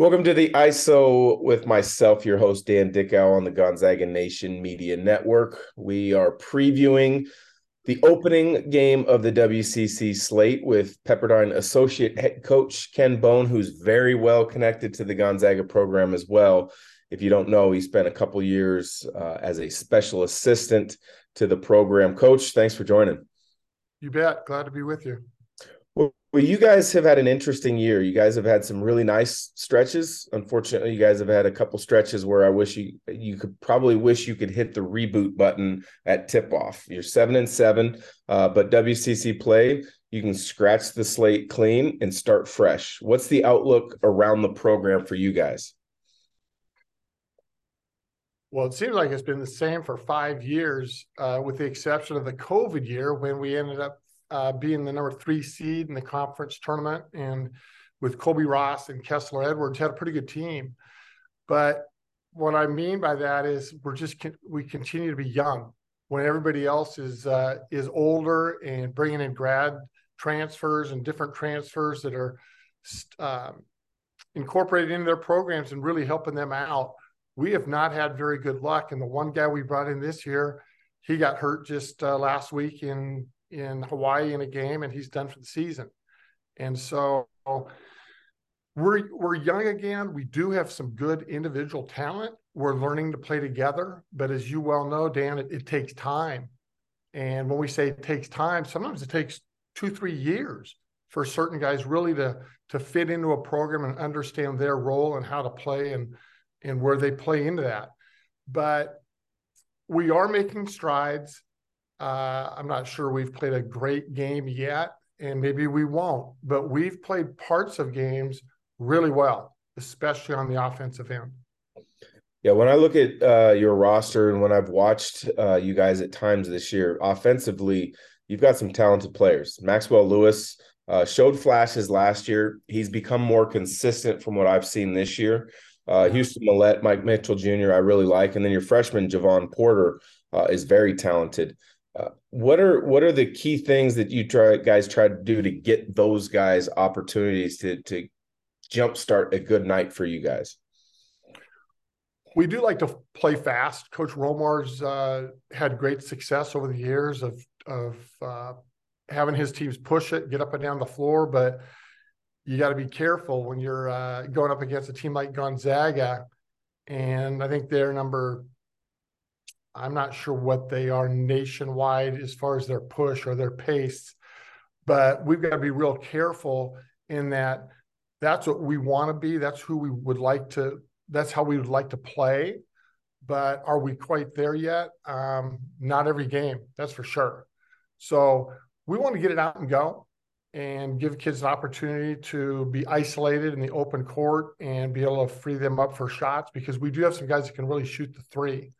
Welcome to the ISO with myself, your host, Dan Dickau on the Gonzaga Nation Media Network. We are previewing the opening game of the WCC slate with Pepperdine Associate Head Coach Ken Bone, who's very well connected to the Gonzaga program as well. If you don't know, he spent a couple years uh, as a special assistant to the program. Coach, thanks for joining. You bet. Glad to be with you. Well, you guys have had an interesting year. You guys have had some really nice stretches. Unfortunately, you guys have had a couple stretches where I wish you you could probably wish you could hit the reboot button at tip off. You're seven and seven, uh, but WCC play you can scratch the slate clean and start fresh. What's the outlook around the program for you guys? Well, it seems like it's been the same for five years, uh, with the exception of the COVID year when we ended up uh, being the number three seed in the conference tournament, and with Colbey Ross and Kessler Edwards, had a pretty good team. But what I mean by that is we're just we continue to be young when everybody else is uh, is older and bringing in grad transfers and different transfers that are um, incorporated into their programs and really helping them out. We have not had very good luck, and the one guy we brought in this year, he got hurt just uh, last week in in Hawaii in a game, and he's done for the season. And so we're we're young again. We do have some good individual talent. We're learning to play together, but as you well know, Dan, it, it takes time. And when we say it takes time, sometimes it takes two, three years for certain guys really to to fit into a program and understand their role and how to play and and where they play into that. But we are making strides. Uh, I'm not sure we've played a great game yet, and maybe we won't, but we've played parts of games really well, especially on the offensive end. Yeah, when I look at uh, your roster and when I've watched uh, you guys at times this year, offensively, you've got some talented players. Maxwell Lewis uh, showed flashes last year. He's become more consistent from what I've seen this year. Uh, Houston Mallette, Mike Mitchell Jr., I really like. And then your freshman, Jevon Porter, uh, is very talented. Uh, what are what are the key things that you try guys try to do to get those guys opportunities to to jumpstart a good night for you guys? We do like to play fast. Coach Romar's uh, had great success over the years of of uh, having his teams push it, get up and down the floor, but you got to be careful when you're uh, going up against a team like Gonzaga. And I think they're number I'm not sure what they are nationwide as far as their push or their pace, but we've got to be real careful in that that's what we want to be. That's who we would like to, that's how we would like to play. But are we quite there yet? Um, not every game, that's for sure. So we want to get it out and go and give kids an opportunity to be isolated in the open court and be able to free them up for shots because we do have some guys that can really shoot the three.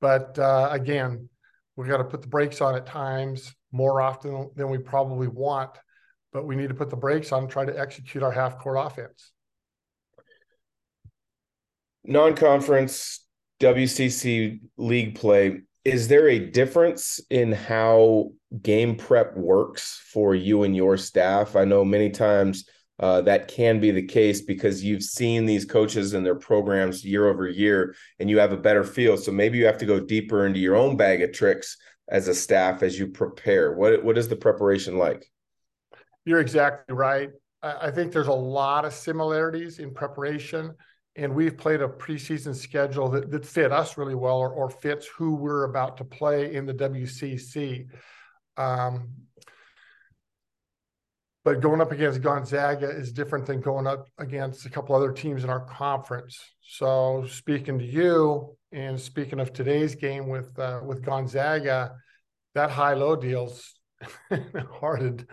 But uh, again, we've got to put the brakes on at times more often than we probably want. But we need to put the brakes on and try to execute our half court offense. Non conference WCC league play, is there a difference in how game prep works for you and your staff? I know many times uh, that can be the case because you've seen these coaches and their programs year over year and you have a better feel. So maybe you have to go deeper into your own bag of tricks as a staff as you prepare. What what is the preparation like? You're exactly right. I think there's a lot of similarities in preparation, and we've played a preseason schedule that, that fit us really well or, or fits who we're about to play in the WCC. Um, but going up against Gonzaga is different than going up against a couple other teams in our conference. So speaking to you and speaking of today's game with uh, with Gonzaga, that high low deal's hard to,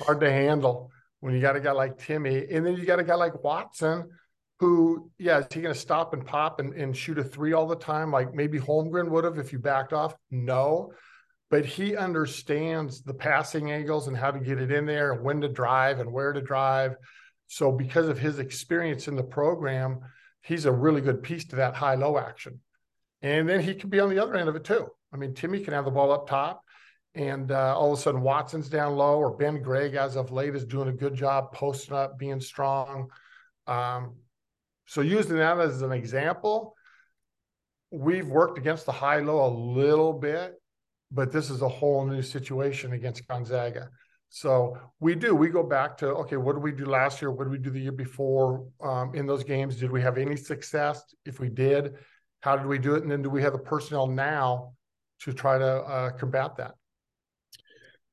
hard to handle when you got a guy like Timme, and then you got a guy like Watson, who yeah, is he going to stop and pop and, and shoot a three all the time like maybe Holmgren would have if you backed off? No, but he understands the passing angles and how to get it in there and when to drive and where to drive. So because of his experience in the program, he's a really good piece to that high low action. And then he can be on the other end of it too. I mean, Timme can have the ball up top, and uh, all of a sudden Watson's down low, or Ben Gregg, as of late, is doing a good job posting up, being strong. Um, So using that as an example, we've worked against the high low a little bit, but this is a whole new situation against Gonzaga. So we do. We go back to okay, what did we do last year? What did we do the year before um, in those games? Did we have any success? If we did, how did we do it? And then do we have the personnel now to try to uh, combat that?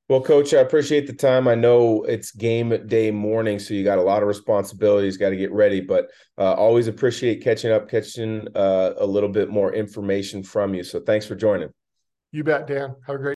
Well, coach, I appreciate the time. I know it's game day morning, so you got a lot of responsibilities, got to get ready, but uh, always appreciate catching up, catching uh, a little bit more information from you. So thanks for joining. You bet, Dan. Have a great